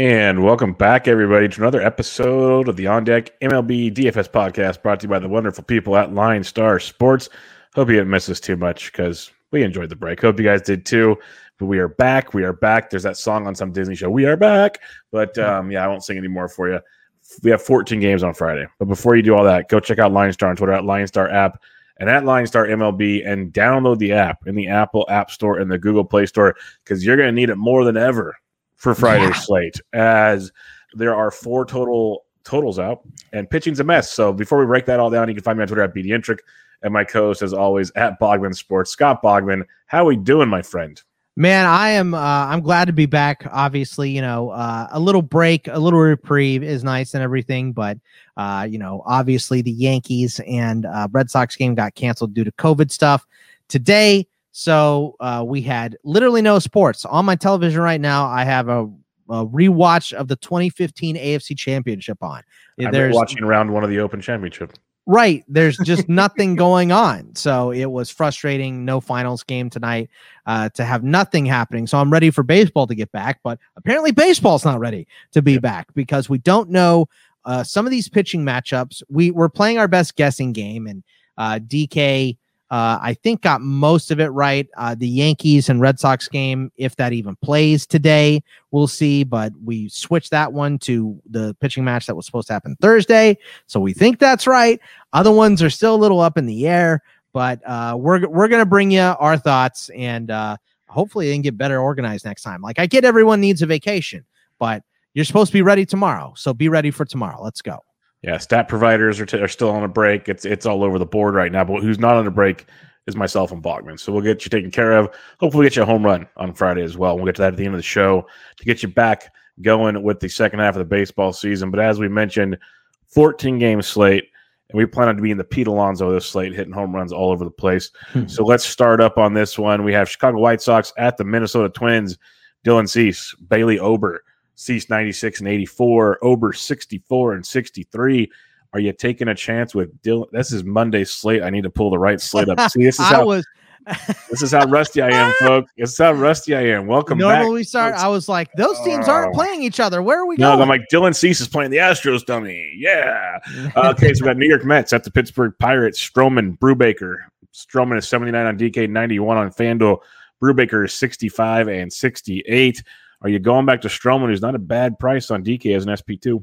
And welcome back, everybody, to another episode of the On Deck MLB DFS podcast brought to you by the wonderful people at Line Star Sports. Hope you didn't miss us too much because we enjoyed the break. Hope you guys did too. But we are back. We are back. There's that song on some Disney show. We are back. But um, yeah, I won't sing anymore for you. We have 14 games on Friday. But before you do all that, go check out Line Star on Twitter at Line Star app and at Line Star MLB and download the app in the Apple App Store and the Google Play Store because you're going to need it more than ever for Friday's yeah. slate as there are four total totals out and pitching's a mess. So before we break that all down, you can find me on Twitter at BDintric and my co-host as always at Bogman Sports. Scott Bogman, how are we doing, my friend? Man, I am. Uh, I'm glad to be back. Obviously, you know, uh, a little break, a little reprieve is nice and everything, but uh, you know, obviously the Yankees and uh, Red Sox game got canceled due to COVID stuff. Today, so uh, we had literally no sports on my television right now. I have a, a rewatch of the 2015 AFC Championship on. I'm There's, watching round one of the Open Championship. Right. There's just nothing going on. So it was frustrating. No finals game tonight uh, to have nothing happening. So I'm ready for baseball to get back. But apparently, baseball's not ready to be back because we don't know uh, some of these pitching matchups. We, we're playing our best guessing game, and uh, DK uh, I think got most of it right. Uh, the Yankees and Red Sox game, if that even plays today, we'll see. But we switched that one to the pitching match that was supposed to happen Thursday. So we think that's right. Other ones are still a little up in the air, but uh, we're, we're going to bring you our thoughts and uh, hopefully they can get better organized next time. Like I get everyone needs a vacation, but you're supposed to be ready tomorrow. So be ready for tomorrow. Let's go. Yeah, stat providers are, t- are still on a break. It's it's all over the board right now. But who's not on a break is myself and Bogman. So we'll get you taken care of. Hopefully, we get you a home run on Friday as well. We'll get to that at the end of the show to get you back going with the second half of the baseball season. But as we mentioned, 14 game slate, and we plan on being the Pete Alonso of this slate, hitting home runs all over the place. Hmm. so let's start up on this one. We have Chicago White Sox at the Minnesota Twins. Dylan Cease, Bailey Ober, Cease 96 and 84, Ober 64 and 63. Are you taking a chance with Dylan? This is Monday slate. I need to pull the right slate up. See, this is how was. this is how rusty I am, folks. This is how rusty I am. Welcome back. Normally back. we start. I was like, those teams aren't oh. playing each other. Where are we no, going? I'm like, Dylan Cease is playing the Astros dummy. Yeah. Uh, okay, so we got New York Mets at the Pittsburgh Pirates. Stroman, Brubaker. Stroman is 79 on DK, 91 on FanDuel. Brubaker is 65 and 68. Are you going back to Stroman, who's not a bad price on DK as an SP2?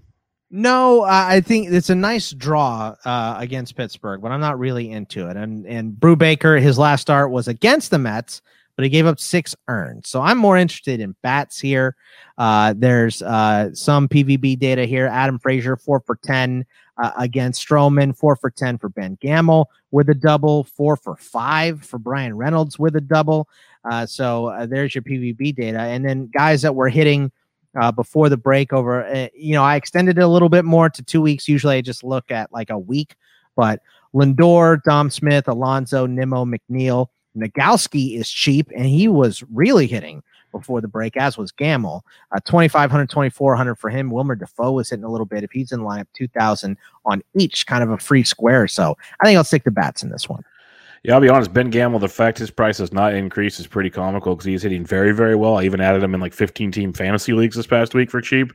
No, I think it's a nice draw uh, against Pittsburgh, but I'm not really into it. And and Brubaker, his last start was against the Mets, but he gave up six earned. So I'm more interested in bats here. Uh, there's uh, some PVB data here. Adam Frazier, four for 10 uh, against Stroman, four for 10 for Ben Gamel with a double, four for five for Bryan Reynolds with a double. Uh, so uh, there's your PVB data. And then guys that were hitting uh, before the break over, uh, you know, I extended it a little bit more to two weeks. Usually I just look at like a week, but Lindor, Dom Smith, Alonso, Nimmo, McNeil, Nogowski is cheap and he was really hitting before the break, as was Gamel. Uh, 2,500, 2,400 for him. Wilmer Difo was hitting a little bit. If he's in lineup, 2,000 on each, kind of a free square. So I think I'll stick the bats in this one. Yeah, I'll be honest. Ben Gamel, the fact his price has not increased is pretty comical because he's hitting very, very well. I even added him in like 15 team fantasy leagues this past week for cheap.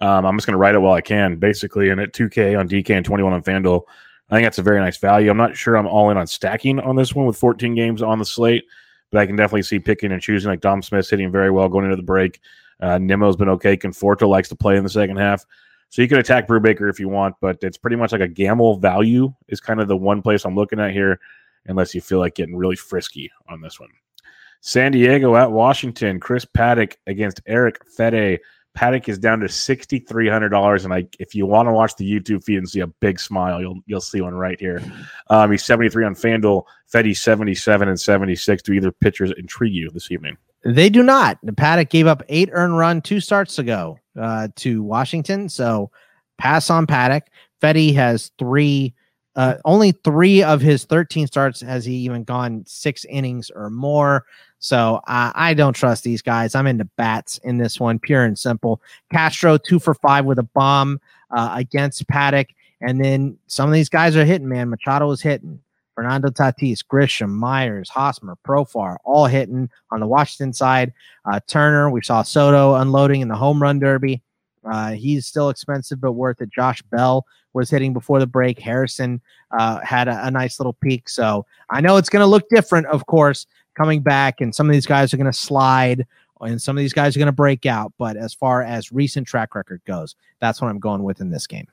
Um, I'm just going to write it while I can, basically. And at 2K on DK and 21 on FanDuel, I think that's a very nice value. I'm not sure I'm all in on stacking on this one with 14 games on the slate, but I can definitely see picking and choosing. Like Dom Smith's hitting very well going into the break. Uh, Nimmo's been okay. Conforto likes to play in the second half. So you can attack Brubaker if you want, but it's pretty much like a Gamel value is kind of the one place I'm looking at here unless you feel like getting really frisky on this one. San Diego at Washington. Chris Paddack against Eric Fedde. Paddack is down to sixty three hundred dollars, and I, if you want to watch the YouTube feed and see a big smile, you'll you'll see one right here. Um, he's seventy three on FanDuel. Fedde seventy seven and seventy six. Do either pitchers intrigue you this evening? They do not. The Paddack gave up eight earned run two starts ago uh, to Washington, so pass on Paddack. Fedde has three. Uh, only three of his 13 starts has he even gone six innings or more. So uh, I don't trust these guys. I'm into bats in this one, pure and simple. Castro two for five with a bomb uh, against Paddack. and then some of these guys are hitting. Man, Machado is hitting. Fernando Tatis, Grisham, Myers, Hosmer, Profar, all hitting on the Washington side. Uh, Turner, we saw Soto unloading in the home run derby. Uh, he's still expensive but worth it. Josh Bell was hitting before the break. Harrison uh, had a, a, nice little peak. So I know it's going to look different, of course, coming back, and some of these guys are going to slide, and some of these guys are going to break out. But as far as recent track record goes, that's what I'm going with in this game.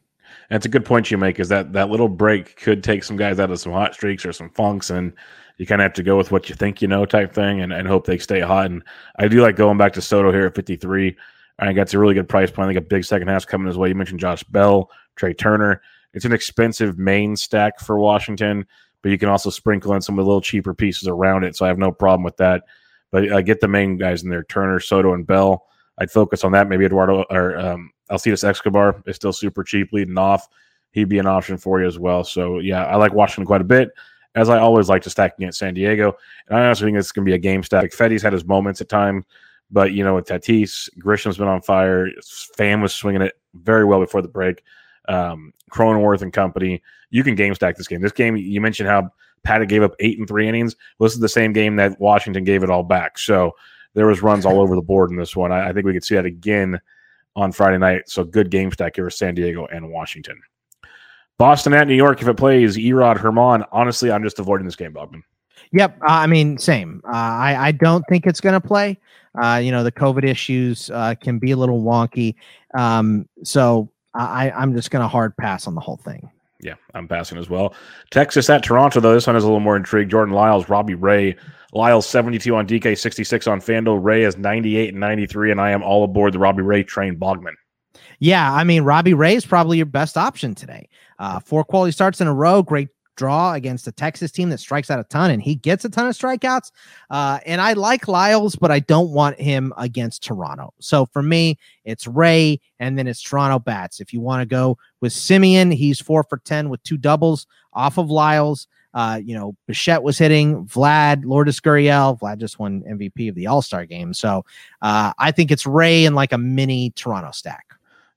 It's a good point you make is that that little break could take some guys out of some hot streaks or some funks, and you kind of have to go with what you think you know type thing and, and hope they stay hot. And I do like going back to Soto here at 53. I think that's a really good price point. I think a big second half coming his way. You mentioned Josh Bell, Trea Turner. It's an expensive main stack for Washington, but you can also sprinkle in some of the little cheaper pieces around it. So I have no problem with that. But uh, get the main guys in there Turner, Soto, and Bell. I'd focus on that. Maybe Eduardo or um, Alcides Escobar is still super cheap leading off. He'd be an option for you as well. So yeah, I like Washington quite a bit. As I always like to stack against San Diego. And I also think it's gonna be a game stack. Fedde's had his moments at time, but you know, with Tatis, Grisham's been on fire. Pham was swinging it very well before the break. Um, Cronenworth and company. You can game stack this game. This game, you mentioned how Paddack gave up eight and three innings. This is the same game that Washington gave it all back. So there was runs all over the board in this one. I, I think we could see that again on Friday night. So good game stack here with San Diego and Washington. Boston at New York. If it plays Erod Germán, honestly, I'm just avoiding this game, Bogman. Yep. Uh, I mean, same. Uh, I, I don't think it's going to play. Uh, you know, the COVID issues uh, can be a little wonky. Um, so I, I'm just going to hard pass on the whole thing. Yeah, I'm passing as well. Texas at Toronto, though. This one is a little more intrigued. Jordan Lyles, Robbie Ray. Lyles 72 on DK, 66 on FanDuel. Ray is 98 and 93, and I am all aboard the Robbie Ray train, Bogman. Yeah, I mean, Robbie Ray is probably your best option today. Uh, four quality starts in a row, great draw against a Texas team that strikes out a ton, and he gets a ton of strikeouts. Uh, and I like Lyles, but I don't want him against Toronto. So for me, it's Ray, and then it's Toronto bats. If you want to go with Semien, he's four for ten with two doubles off of Lyles. Uh, you know, Bichette was hitting Vlad, Lourdes Gurriel. Vlad just won MVP of the All Star game. So uh, I think it's Ray and like a mini Toronto stack.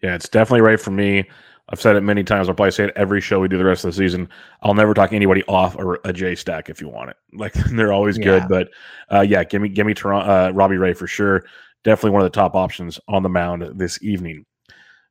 Yeah, it's definitely Ray for me. I've said it many times. I'll probably say it every show we do the rest of the season. I'll never talk anybody off a, a J stack if you want it. Like they're always yeah. good, but uh, yeah, give me give me Toronto, uh, Robbie Ray for sure. Definitely one of the top options on the mound this evening.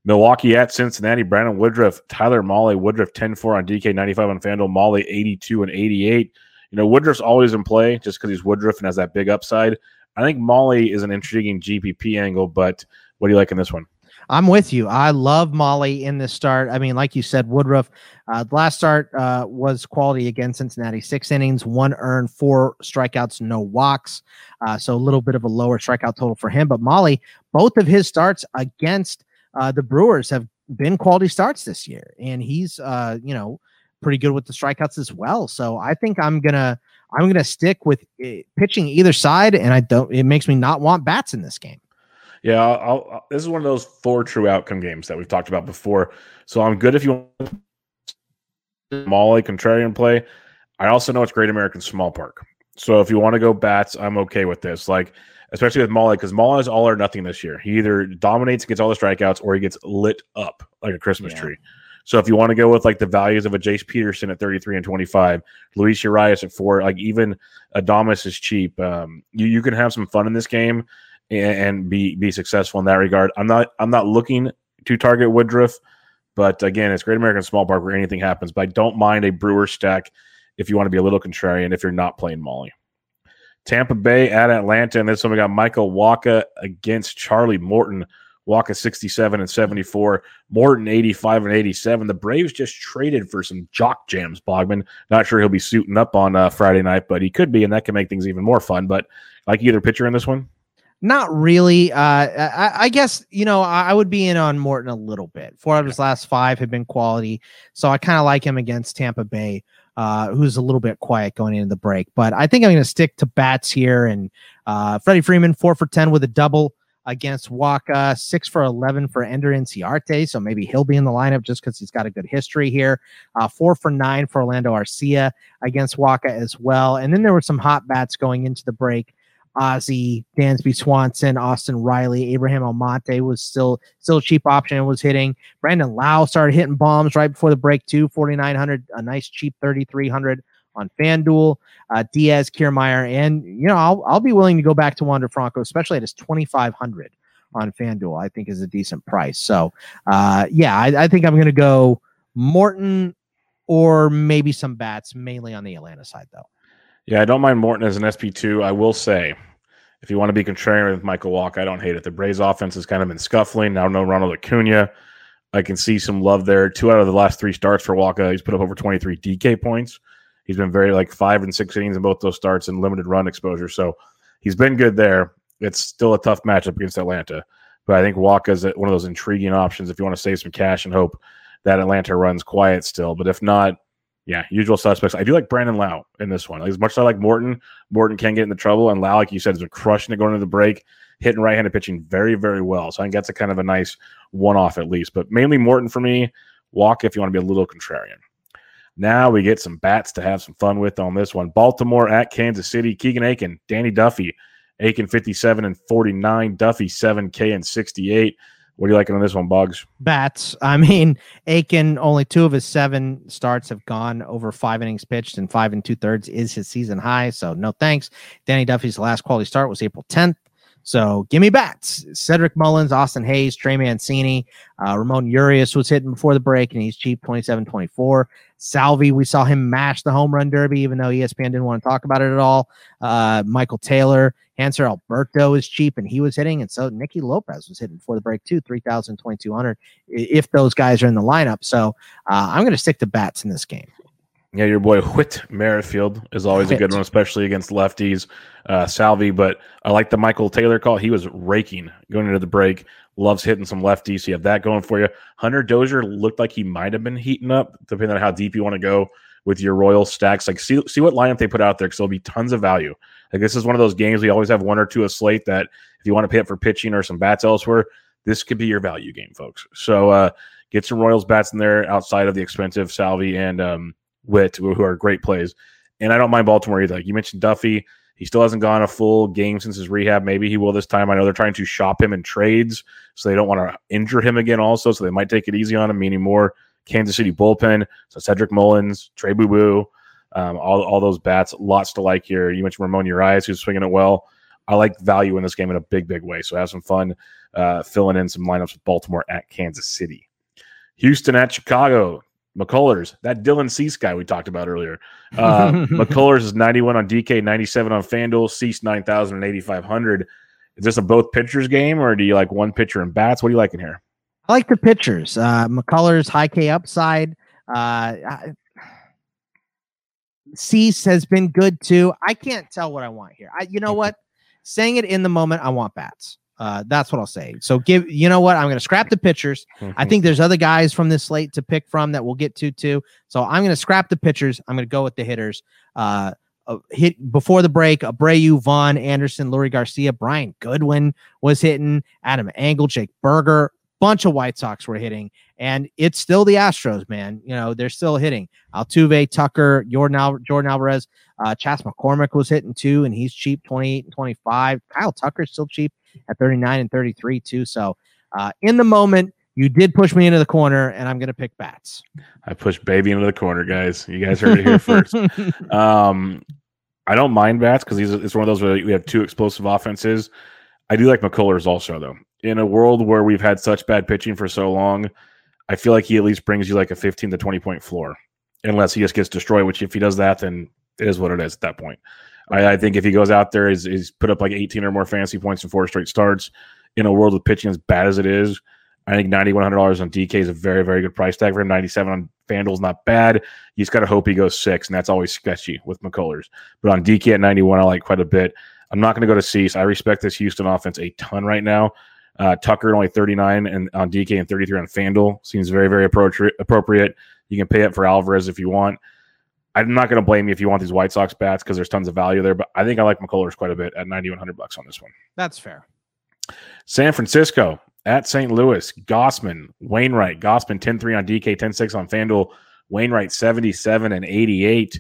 Milwaukee at Cincinnati. Brandon Woodruff, Tyler Mahle, Woodruff 10-4 on DK, 95 on FanDuel, Mahle 82 and 88. You know, Woodruff's always in play just because he's Woodruff and has that big upside. I think Mahle is an intriguing GPP angle, but what do you like in this one? I'm with you. I love Mahle in this start. I mean, like you said, Woodruff, uh, last start uh, was quality against Cincinnati. Six innings, one earned, four strikeouts, no walks. Uh, so a little bit of a lower strikeout total for him. But Mahle, both of his starts against uh, the Brewers have been quality starts this year, and he's uh, you know pretty good with the strikeouts as well. So I think I'm gonna I'm gonna stick with uh, pitching either side, and I don't. It makes me not want bats in this game. Yeah, I'll, I'll, this is one of those four true outcome games that we've talked about before. So I'm good if you want Mahle contrarian play. I also know it's Great American Small Park. So if you want to go bats, I'm okay with this. Like, especially with Mahle, because Mahle is all or nothing this year. He either dominates and gets all the strikeouts, or he gets lit up like a Christmas yeah. tree. So if you want to go with like the values of a Jace Peterson at 33 and 25, Luis Urias at four, like even Adames is cheap. Um, you, you can have some fun in this game and be be successful in that regard. I'm not I'm not looking to target Woodruff, but again, it's Great American Small Park where anything happens. But I don't mind a Brewer stack if you want to be a little contrarian if you're not playing Mahle. Tampa Bay at Atlanta, and this one we got Michael Wacha against Charlie Morton. Wacha 67 and 74, Morton 85 and 87. The Braves just traded for some jock jams, Bogman. Not sure he'll be suiting up on uh, Friday night, but he could be, and that can make things even more fun. But like either pitcher in this one? Not really. Uh, I, I, guess you know I, would be in on Morton a little bit. Four of his last five have been quality, so I kind of like him against Tampa Bay, uh, who's a little bit quiet going into the break. But I think I'm going to stick to bats here. And uh, Freddie Freeman four for ten with a double against Wacha, six for 11 for Ender Inciarte. So maybe he'll be in the lineup just because he's got a good history here. Uh, four for nine for Orlando Arcia against Wacha as well. And then there were some hot bats going into the break. Ozzy, Dansby Swanson, Austin Riley, Abraham Almonte was still still a cheap option and was hitting. Brandon Lowe started hitting bombs right before the break too, 4,900, a nice cheap 3,300 on FanDuel. Uh, Diaz, Kiermaier, and you know I'll I'll be willing to go back to Wander Franco, especially at his 2,500 on FanDuel. I think is a decent price. So uh, yeah, I, I think I'm going to go Morton or maybe some bats, mainly on the Atlanta side though. Yeah, I don't mind Morton as an SP2. I will say, if you want to be contrarian with Michael Wacha, I don't hate it. The Braves offense has kind of been scuffling. Now, no Ronald Acuna. I can see some love there. Two out of the last three starts for Wacha, he's put up over 23 DK points. He's been very like five and six innings in both those starts and limited run exposure. So he's been good there. It's still a tough matchup against Atlanta. But I think Wacha is one of those intriguing options if you want to save some cash and hope that Atlanta runs quiet still. But if not, yeah, usual suspects. I do like Brandon Lowe in this one. As much as I like Morton, Morton can get in the trouble, and Lowe, like you said, has been crushing it going into the break, hitting right-handed pitching very, very well. So I think that's a kind of a nice one-off at least. But mainly Morton for me. Walk if you want to be a little contrarian. Now we get some bats to have some fun with on this one. Baltimore at Kansas City. Keegan Akin, Danny Duffy, Akin 57 and 49, Duffy 7K and 68. What are you liking on this one, Bugs? Bats. I mean, Akin, only two of his seven starts have gone over five innings pitched, and five and two thirds is his season high. So, no thanks. Danny Duffy's last quality start was April 10th. So give me bats. Cedric Mullins, Austin Hays, Trey Mancini, uh, Ramon Urias was hitting before the break, and he's cheap 27 24. Salvi, we saw him mash the home run derby, even though ESPN didn't want to talk about it at all. Uh, Michael Taylor, Hanser Alberto is cheap, and he was hitting. And so Nicky Lopez was hitting before the break, too 3,000, if those guys are in the lineup. So uh, I'm going to stick to bats in this game. Yeah, your boy Whit Merrifield is always Whit. a good one, especially against lefties. Uh, Salvi, but I like the Michael Taylor call. He was raking going into the break. Loves hitting some lefties. So you have that going for you. Hunter Dozier looked like he might have been heating up, depending on how deep you want to go with your Royal stacks. Like see see what lineup they put out there because there'll be tons of value. Like this is one of those games we always have one or two a slate that if you want to pay up for pitching or some bats elsewhere, this could be your value game, folks. So uh, get some Royals bats in there outside of the expensive Salvi and um, Whit, who are great plays. And I don't mind Baltimore either. Like you mentioned Duffy. He still hasn't gone a full game since his rehab. Maybe he will this time. I know they're trying to shop him in trades, so they don't want to injure him again, also. So they might take it easy on him, meaning more Kansas City bullpen. So Cedric Mullins, Trey Boo Boo, um, all, all those bats, lots to like here. You mentioned Ramon Urias, who's swinging it well. I like value in this game in a big, big way. So have some fun uh, filling in some lineups with Baltimore at Kansas City. Houston at Chicago. McCullers, that Dylan Cease guy we talked about earlier. Uh, McCullers is 91 on DK, 97 on FanDuel, Cease 9,000 and 8,500. Is this a both pitchers game or do you like one pitcher and bats? What do you like in here? I like the pitchers. Uh, McCullers, high K upside. Uh, Cease has been good too. I can't tell what I want here. I, you know what? Saying it in the moment, I want bats. Uh, that's what I'll say. So give you know what I'm going to scrap the pitchers. Mm-hmm. I think there's other guys from this slate to pick from that we'll get to too. So I'm going to scrap the pitchers. I'm going to go with the hitters. Uh, hit before the break. Abreu, Vaughn, Anderson, Leury Garcia, Brian Goodwin was hitting. Adam Engel, Jake Burger, bunch of White Sox were hitting, and it's still the Astros, man. You know they're still hitting. Altuve, Tucker, Yordan, Al- Yordan Alvarez, uh, Chas McCormick was hitting too, and he's cheap, 28 and 25. Kyle Tucker's still cheap at 39 and 33 too. So uh, in the moment, you did push me into the corner, and I'm going to pick bats. I pushed baby into the corner, guys. You guys heard it here first. um, I don't mind bats because it's one of those where we have two explosive offenses. I do like McCullers also, though. In a world where we've had such bad pitching for so long, I feel like he at least brings you like a 15 to 20 point floor, unless he just gets destroyed. Which, if he does that, then it is what it is at that point. I, I think if he goes out there, he's, he's put up like 18 or more fantasy points in four straight starts in a world with pitching as bad as it is. I think $9,100 on DK is a very, very good price tag for him. 97 on FanDuel is not bad. Just got to hope he goes six, and that's always sketchy with McCullers. But on DK at 91, I like quite a bit. I'm not going to go to Cease. I respect this Houston offense a ton right now. Uh, Tucker only 39 and on DK and 33 on FanDuel seems very, very appropriate. Appropriate. You can pay up for Alvarez if you want. I'm not going to blame you if you want these White Sox bats because there's tons of value there, but I think I like McCullers quite a bit at 9100 bucks on this one. That's fair. San Francisco at St. Louis, Gausman, Wainwright, Gausman 10 3 on DK, 10 6 on FanDuel, Wainwright 77 and 88.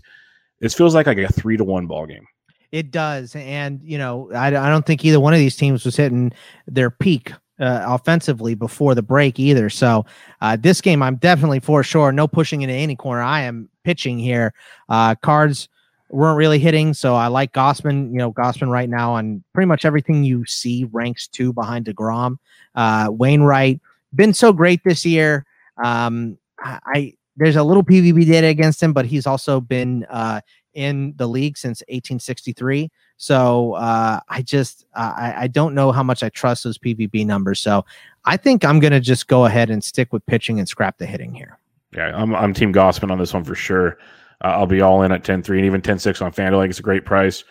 This feels like like a three to one ball game. It does. And, you know, I, I don't think either one of these teams was hitting their peak uh, offensively before the break either. So uh, this game, I'm definitely for sure. No pushing into any corner. I am pitching here. Uh, cards weren't really hitting. So I like Gausman. You know, Gausman right now on pretty much everything you see ranks two behind DeGrom. Uh, Wainwright been so great this year. Um, I, I there's a little PVB data against him, but he's also been uh, in the league since 1863. So uh, I just I, I don't know how much I trust those PVB numbers. So I think I'm going to just go ahead and stick with pitching and scrap the hitting here. Yeah, I'm I'm Team Gausman on this one for sure. Uh, I'll be all in at 10-3 and even 10-6 on FanDuel. Like it's a great price.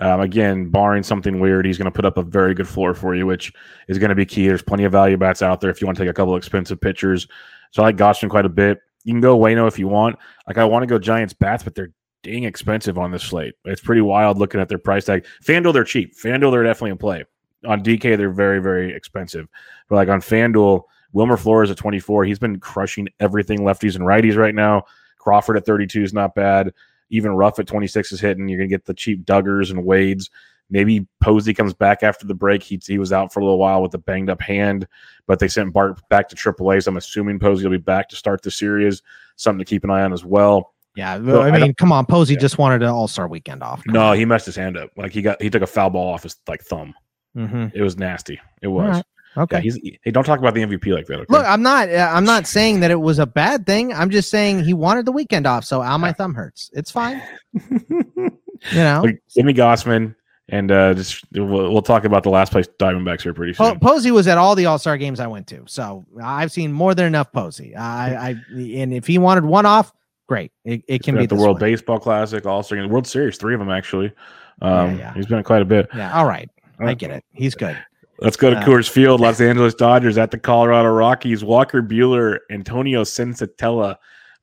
Um, again, barring something weird, he's going to put up a very good floor for you, which is going to be key. There's plenty of value bats out there if you want to take a couple expensive pitchers. So I like Gausman quite a bit. You can go Wayno if you want. Like I want to go Giants bats, but they're dang expensive on this slate. It's pretty wild looking at their price tag. FanDuel, they're cheap. FanDuel, they're definitely in play. On DK, they're very, very expensive. But like on FanDuel, Wilmer Flores at 24, he's been crushing everything lefties and righties right now. Crawford at 32 is not bad. Even Ruf at 26 is hitting. You're going to get the cheap Duggars and Wades. Maybe Posey comes back after the break. He, he was out for a little while with a banged up hand, but they sent Bart back to AAA. So I'm assuming Posey will be back to start the series. Something to keep an eye on as well. Yeah, I mean, I come on, Posey yeah. just wanted an All Star weekend off. Come no, on. he messed his hand up. Like he got he took a foul ball off his like thumb. Mm-hmm. It was nasty. It was. Right. Okay. Yeah, he's hey, don't talk about the MVP like that. Okay? Look, I'm not uh, I'm not saying that it was a bad thing. I'm just saying he wanted the weekend off, so Al my thumb hurts. It's fine. you know, Jimmy Gausman, and uh, just we'll, we'll, talk about the last place Diamondbacks here pretty soon. Posey was at all the All Star games I went to, so I've seen more than enough Posey. I, I and if he wanted one off, Great. It, it can be the World way. Baseball Classic, All Star World Series, three of them actually. Um, yeah, yeah. He's been quite a bit. Yeah. All right. I get it. He's good. Let's go to uh, Coors Field, Los Angeles Dodgers at the Colorado Rockies. Walker Buehler, Antonio Senzatela.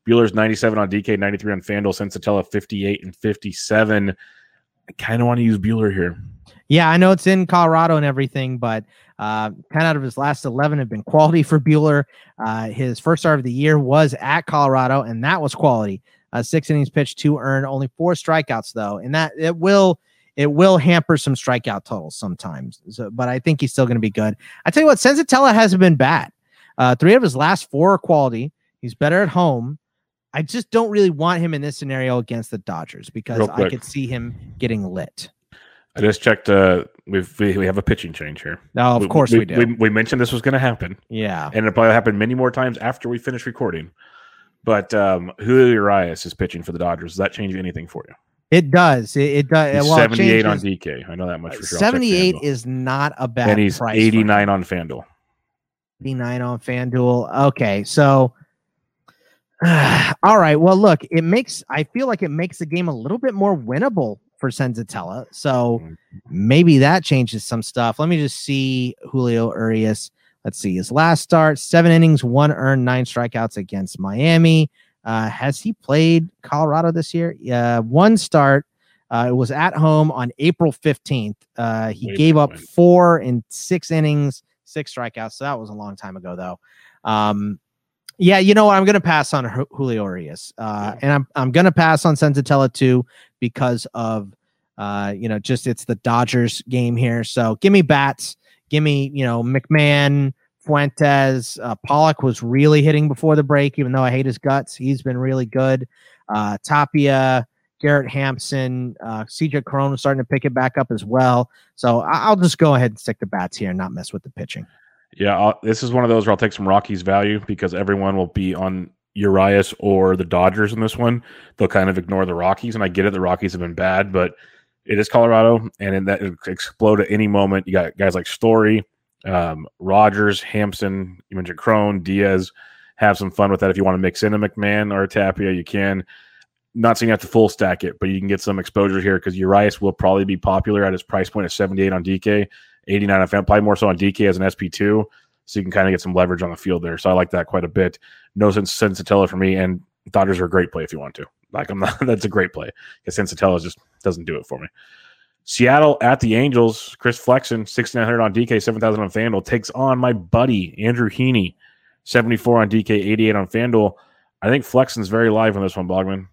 Buehler's 97 on DK, 93 on FanDuel. Senzatela 58 and 57. I kind of want to use Buehler here. Yeah, I know it's in Colorado and everything, but uh, 10 out of his last 11 have been quality for Buehler. Uh, his first start of the year was at Colorado, and that was quality. Uh, six innings pitched, two earned, only four strikeouts though, and that it will it will hamper some strikeout totals sometimes. So, but I think he's still going to be good. I tell you what, Senzatela hasn't been bad. Uh, three of his last four are quality. He's better at home. I just don't really want him in this scenario against the Dodgers because I could see him getting lit. I just checked. Uh, we've we, we have a pitching change here. No, of we, course we, we do. We, we, mentioned this was going to happen. Yeah, and it probably happened many more times after we finish recording. But um, Julio Urias is pitching for the Dodgers. Does that change anything for you? It does. It, it does. He's well, 78 on DK. I know that much for sure. 78 is not a bad. And he's 89 on FanDuel. 89 on FanDuel. Okay, so. all right. Well, look, it makes I feel like it makes the game a little bit more winnable Senzatela. So mm-hmm. maybe that changes some stuff. Let me just see Julio Urias. Let's see his last start: seven innings, one earned, nine strikeouts against Miami. Uh, has he played Colorado this year? Yeah, one start. Uh, it was at home on April 15th. Uh, he Wait gave up four in six innings, six strikeouts. So that was a long time ago, though. Um, yeah, you know what? I'm going to pass on Julio Urias, uh, yeah. and I'm I'm going to pass on Senzatela too because of uh, you know just it's the Dodgers game here. So give me bats, give me you know McMahon, Fuentes, uh, Pollock was really hitting before the break, even though I hate his guts. He's been really good. Uh, Tapia, Garrett Hampson, uh, CJ Cron starting to pick it back up as well. So I'll just go ahead and stick the bats here and not mess with the pitching. Yeah, I'll, this is one of those where I'll take some Rockies value because everyone will be on Urias or the Dodgers in this one. They'll kind of ignore the Rockies, and I get it. The Rockies have been bad, but it is Colorado, and that explode at any moment. You got guys like Story, um, Rodgers, Hampson. You mentioned Cron, Diaz. Have some fun with that if you want to mix in a McMahon or a Tapia. You can. Not saying you have to full stack it, but you can get some exposure here because Urias will probably be popular at his price point of 78 on DK. 89 on fan, probably more so on DK as an SP2. So you can kind of get some leverage on the field there. So I like that quite a bit. No sense Senzatela for me. And Dodgers are a great play if you want to. Like I'm not that's a great play. Because Senzatela just doesn't do it for me. Seattle at the Angels. Chris Flexen, 6,900 on DK, 7,000 on FanDuel, takes on my buddy, Andrew Heaney, 74 on DK, 88 on FanDuel. I think Flexen's very live on this one, Bogman.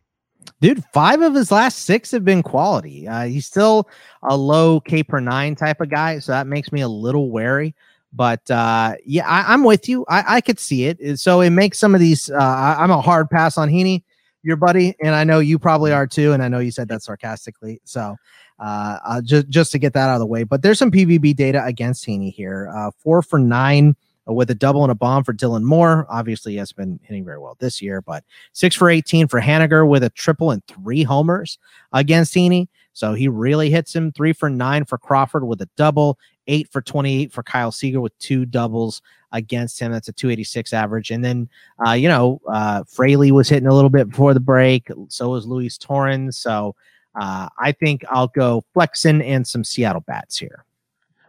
Dude, five of his last six have been quality. Uh, he's still a low K per nine type of guy, so that makes me a little wary. But uh, yeah, I, am with you. I, I, could see it. So it makes some of these. Uh, I, am a hard pass on Heaney, your buddy, and I know you probably are too. And I know you said that sarcastically. So uh, uh, just just to get that out of the way. But there's some PVB data against Heaney here. Uh, four for nine with a double and a bomb for Dylan Moore. Obviously, he has been hitting very well this year, but six for 18 for Haniger with a triple and three homers against Heaney. So he really hits him. Three for nine for Crawford with a double, eight for 28 for Kyle Seager with two doubles against him. That's a 286 average. And then, uh, you know, uh, Fraley was hitting a little bit before the break. So was Luis Torrens. So uh, I think I'll go Flexen and some Seattle bats here.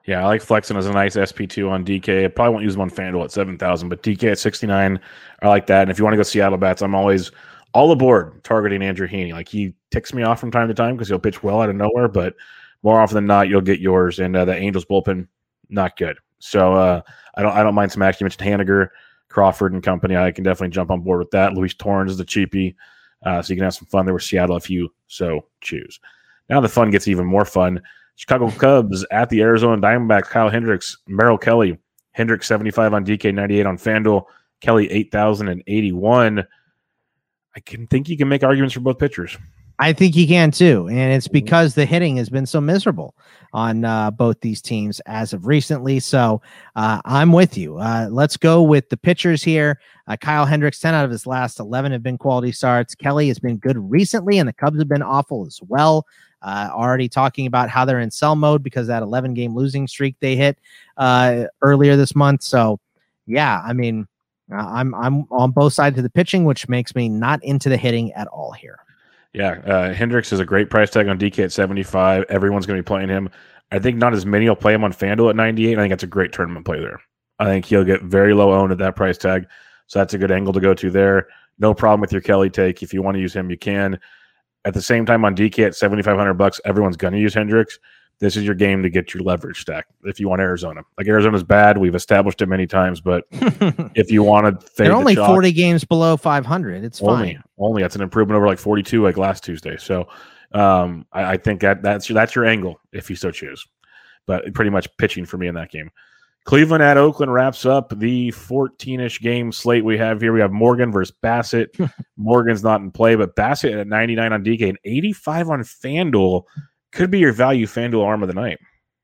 Yeah, I like Flexen as a nice SP2 on DK. I probably won't use them on FanDuel at 7,000, but DK at 69, I like that. And if you want to go Seattle bats, I'm always all aboard targeting Andrew Heaney. Like he ticks me off from time to time because he'll pitch well out of nowhere, but more often than not, you'll get yours. And uh, the Angels bullpen, not good. So uh, I don't I don't mind some action. You mentioned Haniger, Crawford, and company. I can definitely jump on board with that. Luis Torrens is the cheapie, uh, so you can have some fun there with Seattle if you so choose. Now the fun gets even more fun. Chicago Cubs at the Arizona Diamondbacks. Kyle Hendricks, Merrill Kelly, Hendricks 75 on DK, 98 on FanDuel, Kelly 8,081. I can think you can make arguments for both pitchers. I think he can too, and it's mm-hmm. because the hitting has been so miserable on uh, both these teams as of recently. So uh, I'm with you. Uh, let's go with the pitchers here. Uh, Kyle Hendricks, ten out of his last eleven have been quality starts. Kelly has been good recently, and the Cubs have been awful as well. Uh, already talking about how they're in sell mode because that 11 game losing streak they hit uh, earlier this month. So yeah, I mean, I'm I'm on both sides of the pitching, which makes me not into the hitting at all here. Yeah, uh, Hendricks is a great price tag on DK at 75. Everyone's going to be playing him. I think not as many will play him on FanDuel at 98. I think that's a great tournament play there. I think he'll get very low owned at that price tag. So that's a good angle to go to there. No problem with your Kelly take. If you want to use him, you can. At the same time, on DK at 7,500 bucks, everyone's going to use Hendricks this is your game to get your leverage stack if you want Arizona. Like Arizona's bad, we've established it many times, but if you want to, think they're only the 40 games below 500. It's only, fine. Only that's an improvement over like 42 like last Tuesday. So um, I, I, think that that's that's your angle if you so choose. But pretty much pitching for me in that game. Cleveland at Oakland wraps up the 14-ish game slate we have here. We have Morgan versus Bassett. Morgan's not in play, but Bassett at 99 on DK and 85 on FanDuel could be your value FanDuel arm of the night.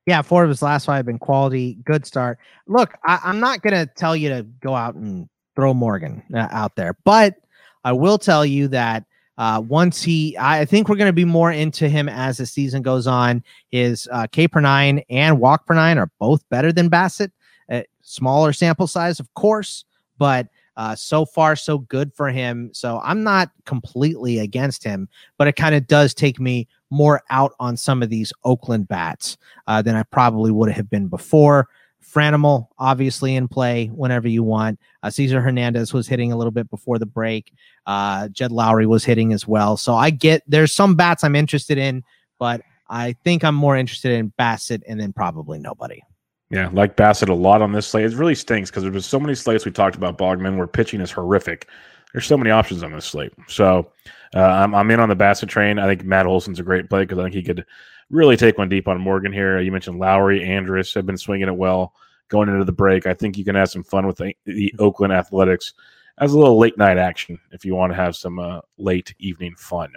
Yeah, four of his last five have been quality. Good start. Look, I, am not going to tell you to go out and throw Morgan uh, out there, but I will tell you that uh, once he, I think we're going to be more into him as the season goes on. His uh, K per nine and walk per nine are both better than Bassett. Uh, smaller sample size, of course, but uh, so far, so good for him. So I'm not completely against him, but it kind of does take me more out on some of these Oakland bats uh, than I probably would have been before. Franimal, obviously in play whenever you want. Uh, Cesar Hernandez was hitting a little bit before the break. Uh, Jed Lowrie was hitting as well. So I get there's some bats I'm interested in, but I think I'm more interested in Bassett and then probably nobody. Yeah, like Bassett a lot on this slate. It really stinks because there's so many slates we talked about Bogman where pitching is horrific. There's so many options on this slate. So uh, I'm, I'm in on the Bassett train. I think Matt Olson's a great play because I think he could really take one deep on Morgan here. You mentioned Lowrie, Andrus have been swinging it well going into the break. I think you can have some fun with the, the Oakland Athletics as a little late night action if you want to have some uh, late evening fun.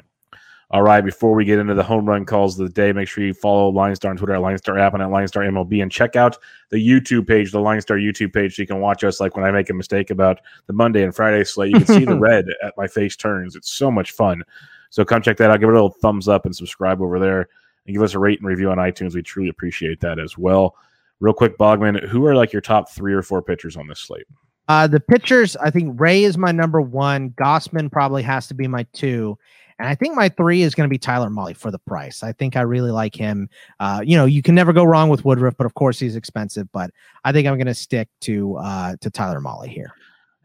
All right, before we get into the home run calls of the day, make sure you follow Line Star on Twitter at Line Star app and at Line Star MLB and check out the YouTube page, the Line Star YouTube page, so you can watch us like when I make a mistake about the Monday and Friday slate. You can see the red at my face turns. It's so much fun. So come check that out. Give it a little thumbs up and subscribe over there and give us a rate and review on iTunes. We truly appreciate that as well. Real quick, Bogman, who are like your top three or four pitchers on this slate? Uh, the pitchers, I think Ray is my number one. Gausman probably has to be my two. And I think my three is going to be Tyler Mahle for the price. I think I really like him. Uh, you know, you can never go wrong with Woodruff, but of course he's expensive. But I think I'm going to stick to uh, to Tyler Mahle here.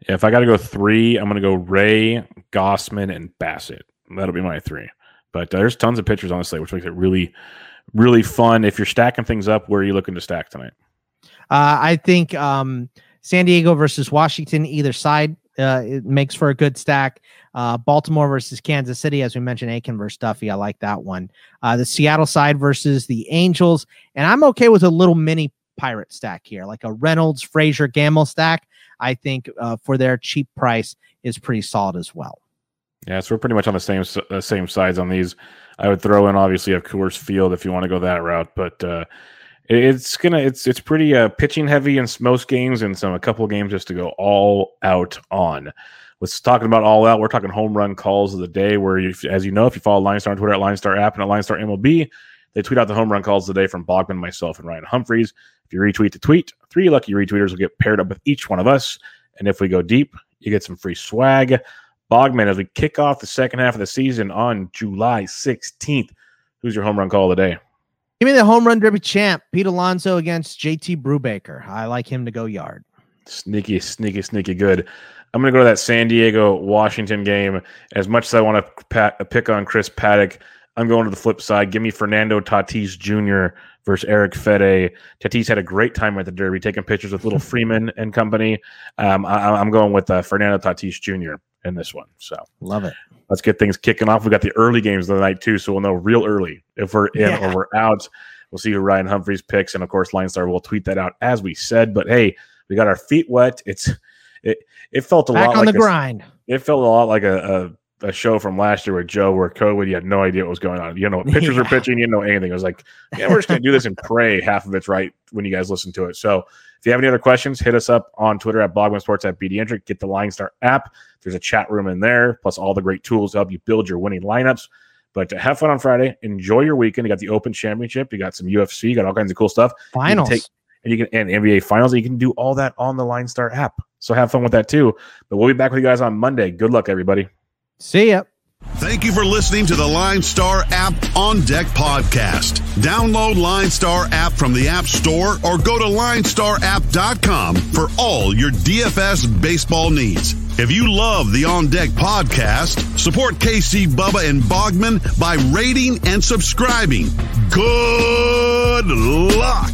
Yeah, if I got to go three, I'm going to go Ray, Gausman, and Bassett. That'll be my three. But uh, there's tons of pitchers on the slate, which makes it really, really fun. If you're stacking things up, where are you looking to stack tonight? Uh, I think um, San Diego versus Washington, either side, uh, it makes for a good stack. Uh, Baltimore versus Kansas City, as we mentioned, Akin versus Duffy. I like that one. Uh, the Seattle side versus the Angels, and I'm okay with a little mini pirate stack here, like a Reynolds, Frazier, Gamel stack. I think uh, for their cheap price is pretty solid as well. Yeah, so we're pretty much on the same uh, same sides on these. I would throw in obviously of Coors Field if you want to go that route, but uh, it's gonna it's it's pretty uh, pitching heavy in most games and some a couple games just to go all out on. Let's talking about all out. We're talking home run calls of the day. Where, you, as you know, if you follow Line Star on Twitter at Line Star app and at Line Star MLB, they tweet out the home run calls of the day from Bogman, myself, and Ryan Humphreys. If you retweet the tweet, three lucky retweeters will get paired up with each one of us. And if we go deep, you get some free swag. Bogman, as we kick off the second half of the season on July 16th, who's your home run call of the day? Give me the home run derby champ, Pete Alonso against JT Brubaker. I like him to go yard. Sneaky, sneaky, sneaky good. I'm going to go to that San Diego Washington game. As much as I want to pat, pick on Chris Paddack, I'm going to the flip side. Give me Fernando Tatis Jr. versus Eric Fedde. Tatis had a great time at the Derby, taking pictures with Little Freeman and company. Um, I, am going with uh, Fernando Tatis Jr. in this one. So love it. Let's get things kicking off. We got the early games of the night too, so we'll know real early if we're in yeah. or we're out. We'll see who Ryan Humphreys picks, and of course, Line Star will tweet that out as we said. But hey, we got our feet wet. It's it. It felt a Back lot on like the a, grind. It felt a lot like a, a a show from last year with Joe where COVID, you had no idea what was going on. You know, pitchers yeah. were pitching, you didn't know anything. It was like, yeah, we're just going to do this and pray half of it's right when you guys listen to it. So if you have any other questions, hit us up on Twitter at Bogman Sports at BD Get the Line Star app. There's a chat room in there, plus all the great tools to help you build your winning lineups. But have fun on Friday. Enjoy your weekend. You got the Open Championship. You got some UFC. You got all kinds of cool stuff. Finals. You take, and you can and NBA Finals. And you can do all that on the Line Star app. So have fun with that too. But we'll be back with you guys on Monday. Good luck, everybody. See ya. Thank you for listening to the Line Star app on deck podcast. Download Line Star app from the App Store or go to linestarapp.com for all your DFS baseball needs. If you love the On Deck podcast, support KC Bubba and Bogman by rating and subscribing. Good luck.